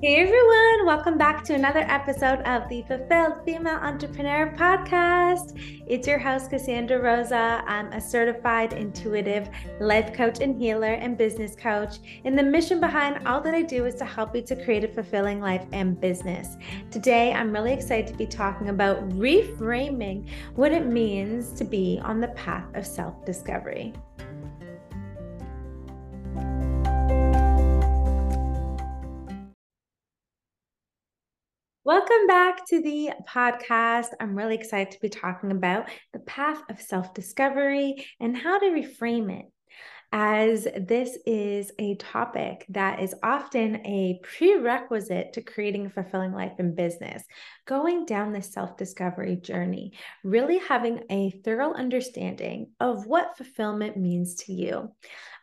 Hey everyone, welcome back to another episode of the Fulfilled Female Entrepreneur Podcast. It's your host, Cassandra Rosa. I'm a certified intuitive life coach and healer and business coach. And the mission behind all that I do is to help you to create a fulfilling life and business. Today, I'm really excited to be talking about reframing what it means to be on the path of self discovery. Welcome back to the podcast. I'm really excited to be talking about the path of self discovery and how to reframe it, as this is a topic that is often a prerequisite to creating a fulfilling life in business. Going down this self discovery journey, really having a thorough understanding of what fulfillment means to you.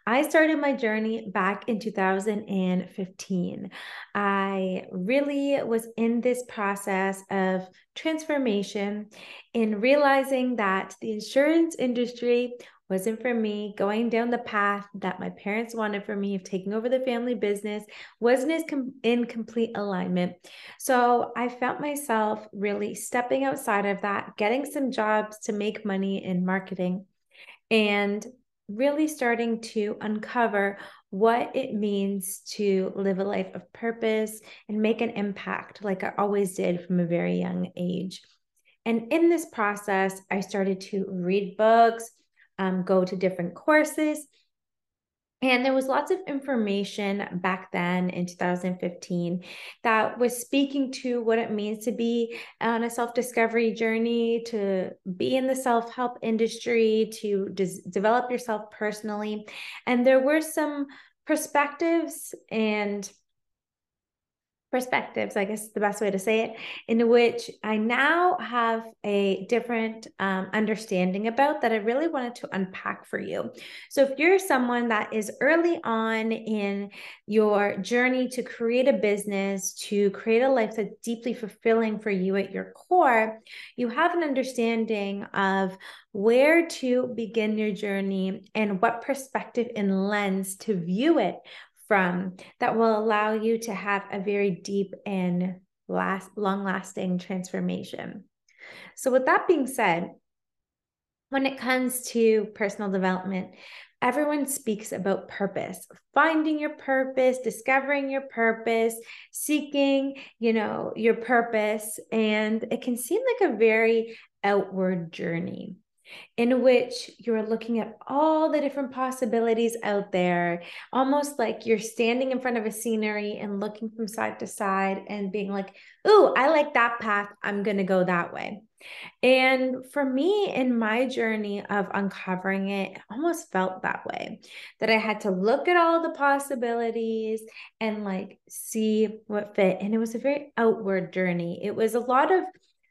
I started my journey back in 2015. I really was in this process of transformation in realizing that the insurance industry wasn't for me. Going down the path that my parents wanted for me of taking over the family business wasn't in complete alignment. So I felt myself really stepping outside of that, getting some jobs to make money in marketing. And really starting to uncover what it means to live a life of purpose and make an impact, like I always did from a very young age. And in this process, I started to read books, um, go to different courses, and there was lots of information back then in 2015 that was speaking to what it means to be on a self discovery journey, to be in the self help industry, to des- develop yourself personally. And there were some perspectives and perspectives, I guess is the best way to say it, in which I now have a different um, understanding about that I really wanted to unpack for you. So, if you're someone that is early on in your journey to create a business, to create a life that's deeply fulfilling for you at your core, you have an understanding of where to begin your journey and what perspective and lens to view it from that will allow you to have a very deep and last long lasting transformation. So with that being said, when it comes to personal development, everyone speaks about purpose, finding your purpose, discovering your purpose, seeking, you know, your purpose, and it can seem like a very outward journey in which you're looking at all the different possibilities out there, almost like you're standing in front of a scenery and looking from side to side and being like, Ooh, I like that path. I'm going to go that way. And for me, in my journey of uncovering it, it almost felt that way that I had to look at all the possibilities and like see what fit. And it was a very outward journey. It was a lot of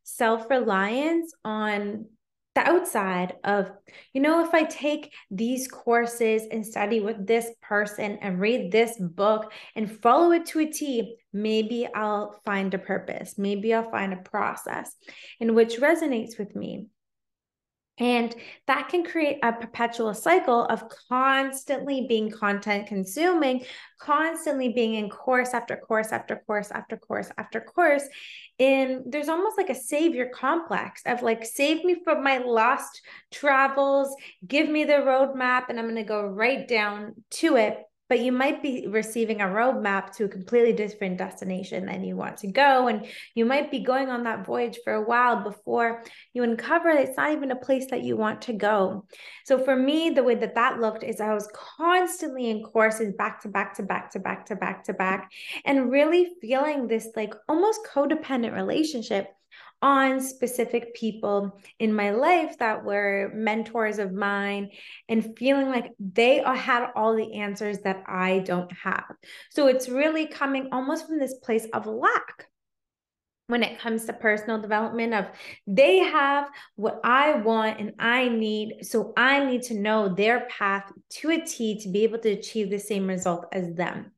self reliance on the outside of, you know, if I take these courses and study with this person and read this book and follow it to a T, maybe I'll find a purpose. Maybe I'll find a process in which resonates with me. And that can create a perpetual cycle of constantly being content consuming, constantly being in course after course after course after course after course. And there's almost like a savior complex of like, save me from my lost travels, give me the roadmap, and I'm going to go right down to it but you might be receiving a roadmap to a completely different destination than you want to go. And you might be going on that voyage for a while before you uncover it's not even a place that you want to go. So for me, the way that that looked is I was constantly in courses back to back to back to back to back to back, and really feeling this like almost codependent relationship on specific people in my life that were mentors of mine and feeling like they had all the answers that I don't have. So it's really coming almost from this place of lack when it comes to personal development of they have what I want and I need so I need to know their path to a T to be able to achieve the same result as them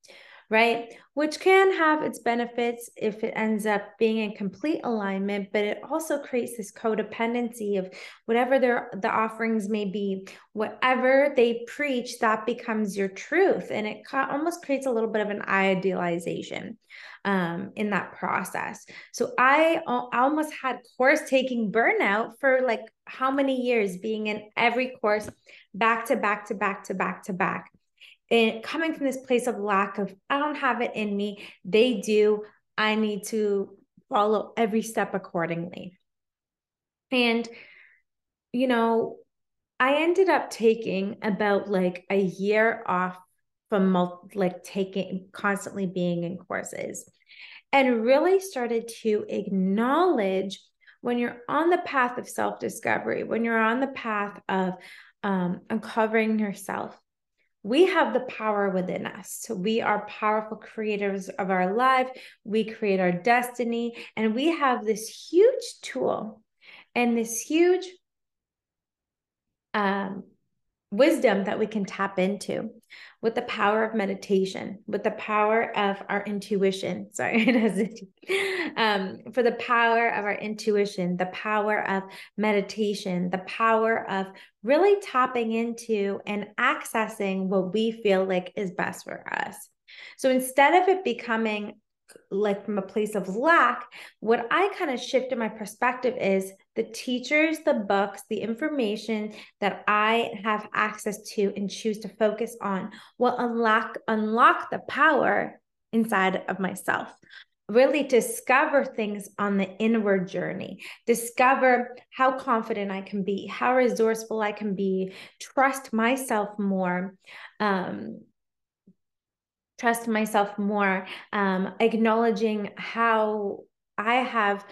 right? Which can have its benefits if it ends up being in complete alignment, but it also creates this codependency of whatever their the offerings may be, whatever they preach, that becomes your truth. And it almost creates a little bit of an idealization um, in that process. So I, I almost had course taking burnout for like how many years being in every course back to back to back to back to back and coming from this place of lack of i don't have it in me they do. I need to follow every step accordingly. And you know i ended up taking about like a year off from like taking constantly being in courses and really started to acknowledge when you're on the path of self discovery when you're on the path of um, uncovering yourself we have the power within us. We are powerful creators of our life. We create our destiny, and we have this huge tool and this huge um, wisdom that we can tap into with the power of meditation, with the power of our intuition. Sorry, um, for the power of our intuition, the power of meditation, the power of really tapping into and accessing what we feel like is best for us. So instead of it becoming like from a place of lack, what I kind of shifted my perspective is the teachers, the books, the information that I have access to and choose to focus on will unlock unlock the power inside of myself. Really discover things on the inward journey, discover how confident I can be, how resourceful I can be, trust myself more, um, trust myself more, um, acknowledging how I have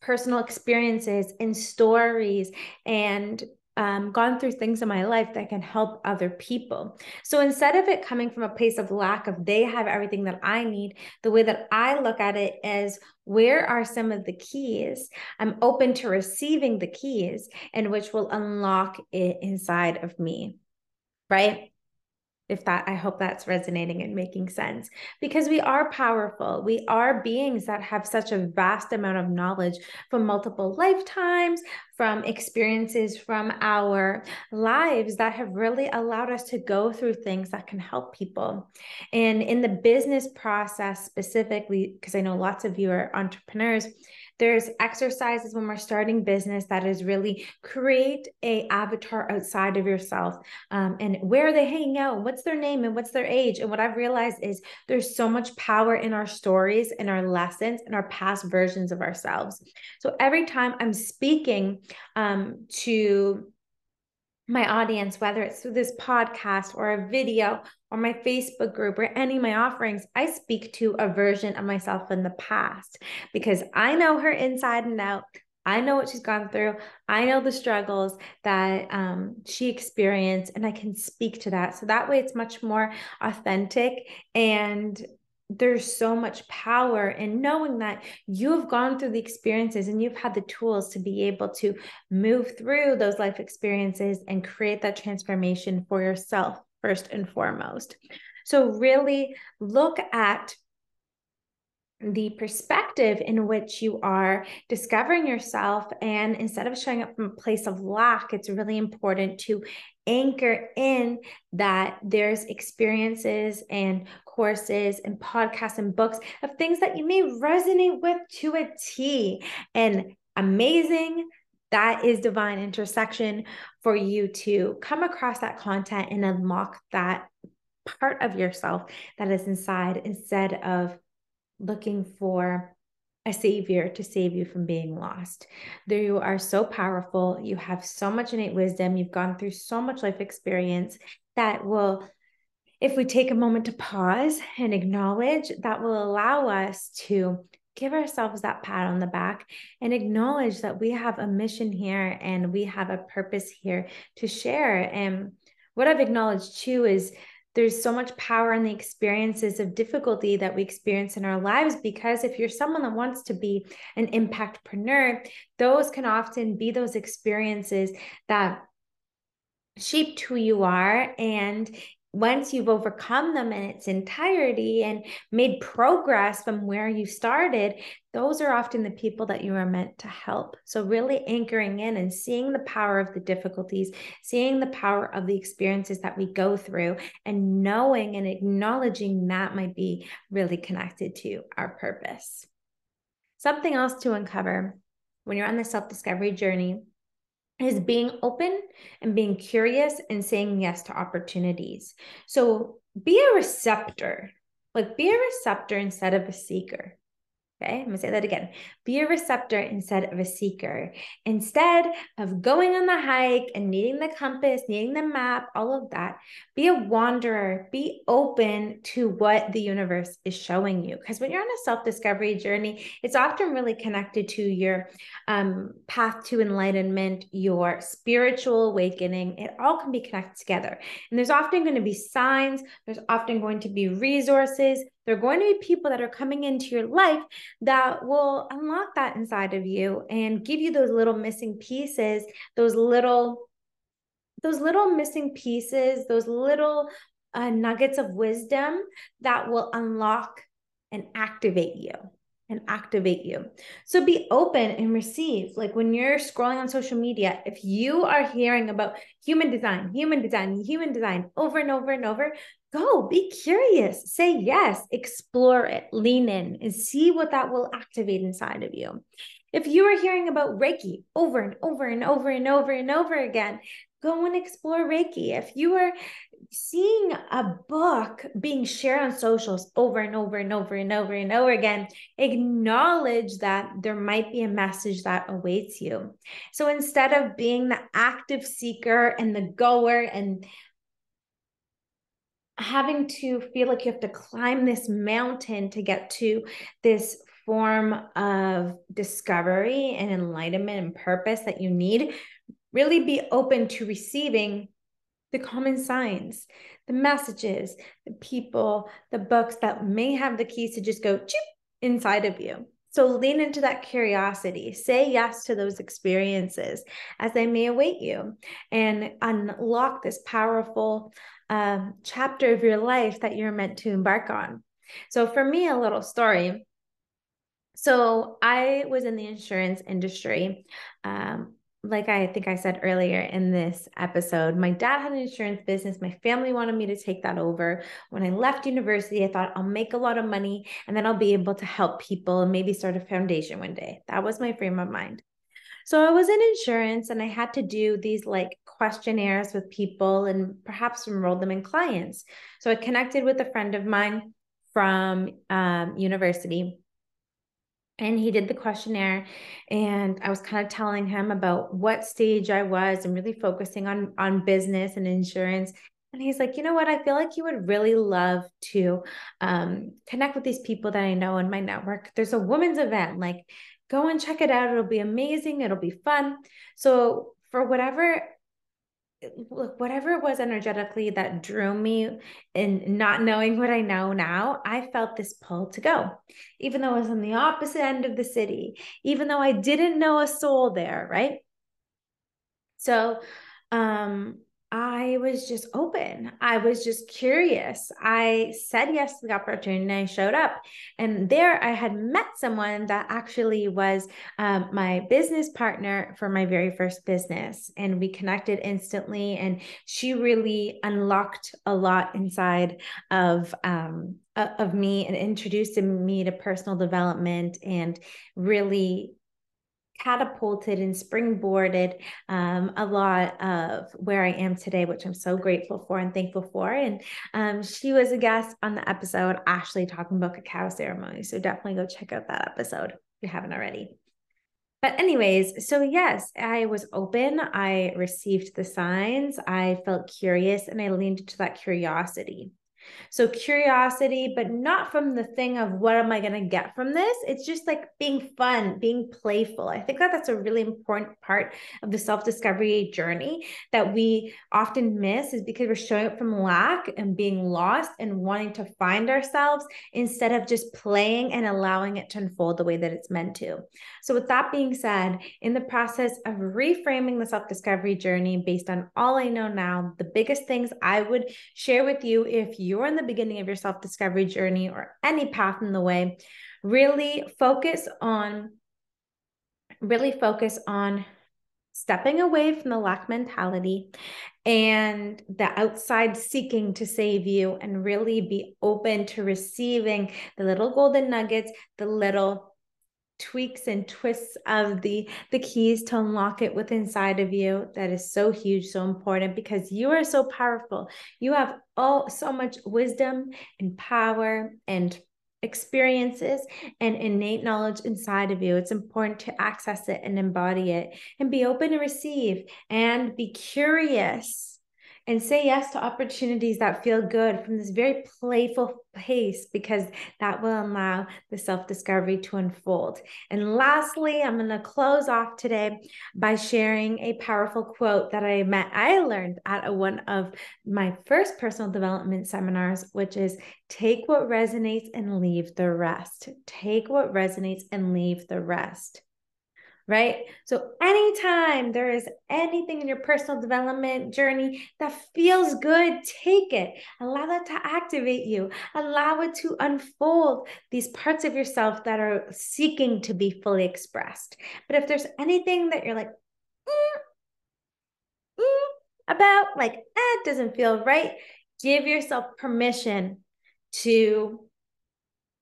personal experiences and stories and um, gone through things in my life that can help other people. So instead of it coming from a place of lack of they have everything that I need, the way that I look at it is where are some of the keys? I'm open to receiving the keys and which will unlock it inside of me. Right if that i hope that's resonating and making sense. Because we are powerful. We are beings that have such a vast amount of knowledge from multiple lifetimes from experiences from our lives that have really allowed us to go through things that can help people. And in the business process specifically because i know lots of you are entrepreneurs there's exercises when we're starting business that is really create a avatar outside of yourself um, and where are they hanging out? What's their name and what's their age? And what I've realized is there's so much power in our stories and our lessons and our past versions of ourselves. So every time I'm speaking um, to my audience, whether it's through this podcast or a video or my Facebook group or any of my offerings, I speak to a version of myself in the past because I know her inside and out. I know what she's gone through. I know the struggles that um, she experienced, and I can speak to that. So that way it's much more authentic and there's so much power in knowing that you've gone through the experiences and you've had the tools to be able to move through those life experiences and create that transformation for yourself first and foremost. So, really look at the perspective in which you are discovering yourself. And instead of showing up from a place of lack, it's really important to anchor in that there's experiences and courses and podcasts and books of things that you may resonate with to a T. And amazing that is divine intersection for you to come across that content and unlock that part of yourself that is inside instead of looking for a savior to save you from being lost. You are so powerful. You have so much innate wisdom. You've gone through so much life experience that will, if we take a moment to pause and acknowledge, that will allow us to give ourselves that pat on the back and acknowledge that we have a mission here and we have a purpose here to share. And what I've acknowledged too is there's so much power in the experiences of difficulty that we experience in our lives because if you're someone that wants to be an impactpreneur, those can often be those experiences that shaped who you are and once you've overcome them in its entirety and made progress from where you started, those are often the people that you are meant to help. So, really anchoring in and seeing the power of the difficulties, seeing the power of the experiences that we go through, and knowing and acknowledging that might be really connected to our purpose. Something else to uncover when you're on the self discovery journey is being open and being curious and saying yes to opportunities. So be a receptor, like be a receptor instead of a seeker. Okay, I'm gonna say that again. Be a receptor instead of a seeker. Instead of going on the hike and needing the compass, needing the map, all of that, be a wanderer. Be open to what the universe is showing you. Because when you're on a self discovery journey, it's often really connected to your um, path to enlightenment, your spiritual awakening. It all can be connected together. And there's often going to be signs, there's often going to be resources there are going to be people that are coming into your life that will unlock that inside of you and give you those little missing pieces, those little those little missing pieces, those little uh, nuggets of wisdom that will unlock and activate you and activate you. So be open and receive. Like when you're scrolling on social media, if you are hearing about human design, human design, human design over and over and over, go be curious, say yes, explore it, lean in, and see what that will activate inside of you. If you are hearing about Reiki over and over and over and over and over again, go and explore Reiki. If you are seeing a book being shared on socials over and over and over and over and over again, acknowledge that there might be a message that awaits you. So instead of being the active seeker and the goer and having to feel like you have to climb this mountain to get to this form of discovery and enlightenment and purpose that you need, really be open to receiving the common signs, the messages, the people, the books that may have the keys to just go inside of you. So lean into that curiosity. Say yes to those experiences as they may await you and unlock this powerful um, chapter of your life that you're meant to embark on. So, for me, a little story. So, I was in the insurance industry. Um, like I think I said earlier in this episode, my dad had an insurance business. My family wanted me to take that over. When I left university, I thought I'll make a lot of money and then I'll be able to help people and maybe start a foundation one day. That was my frame of mind. So I was in insurance and I had to do these like questionnaires with people and perhaps enroll them in clients. So I connected with a friend of mine from um, university and he did the questionnaire and i was kind of telling him about what stage i was and really focusing on on business and insurance and he's like you know what? I feel like you would really love to um, connect with these people that i know in my network. There's a women's event like go and check it out. It'll be amazing. It'll be fun. So for whatever look, whatever it was energetically that drew me in not knowing what I know now, I felt this pull to go, even though I was on the opposite end of the city, even though I didn't know a soul there, right? So, um, I was just open. I was just curious. I said yes to the opportunity I showed up. And there I had met someone that actually was um, my business partner for my very first business. And we connected instantly. And she really unlocked a lot inside of, um, of me and introduced me to personal development and really catapulted and springboarded um, a lot of where I am today, which I'm so grateful for and thankful for. And um, she was a guest on the episode, Ashley, talking about cacao ceremony. So definitely go check out that episode if you haven't already. But, anyways, so yes, I was open. I received the signs. I felt curious and I leaned into that curiosity. So, curiosity, but not from the thing of what am I going to get from this? It's just like being fun, being playful. I think that that's a really important part of the self discovery journey that we often miss is because we're showing up from lack and being lost and wanting to find ourselves instead of just playing and allowing it to unfold the way that it's meant to. So, with that being said, in the process of reframing the self discovery journey based on all I know now, the biggest things I would share with you if you're in the beginning of your self discovery journey or any path in the way, really focus on really focus on stepping away from the lack mentality and the outside seeking to save you and really be open to receiving the little golden nuggets, the little tweaks and twists of the the keys to unlock it within inside of you that is so huge so important because you are so powerful. You have all so much wisdom and power and experiences and innate knowledge inside of you. It's important to access it and embody it and be open to receive and be curious and say yes to opportunities that feel good from this very playful place because that will allow the self discovery to unfold. And lastly, I'm going to close off today by sharing a powerful quote that I met, I learned at a, one of my first personal development seminars, which is take what resonates and leave the rest. Take what resonates and leave the rest right? So, anytime there is anything in your personal development journey that feels good, take it. Allow that to activate you, allow it to unfold these parts of yourself that are seeking to be fully expressed. But if there's anything that you're like, mm, mm, about, like, eh, doesn't feel right, give yourself permission to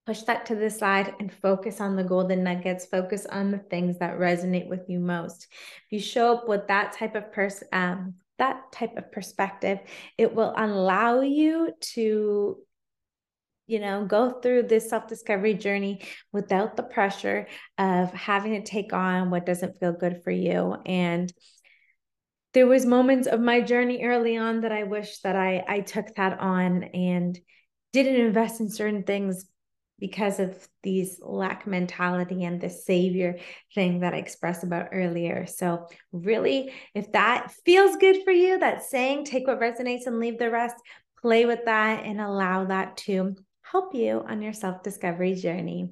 push that to the side and focus on the golden nuggets. Focus on the things that resonate with you most. If you show up with that type of person um, that type of perspective it will allow you to you know go through this self-discovery journey without the pressure of having to take on what doesn't feel good for you. And there was moments of my journey early on that i wish that i i took that on and didn't invest in certain things because of these lack mentality and the savior thing that I expressed about earlier. So, really, if that feels good for you, that saying, take what resonates and leave the rest, play with that and allow that to help you on your self discovery journey.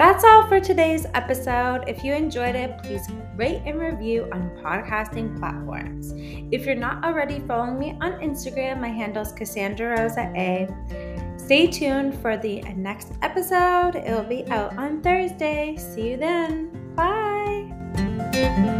That's all for today's episode. If you enjoyed it, please rate and review on podcasting platforms. If you're not already following me on Instagram, my handle is Cassandra Rosa A. Stay tuned for the next episode. It will be out on Thursday. See you then. Bye.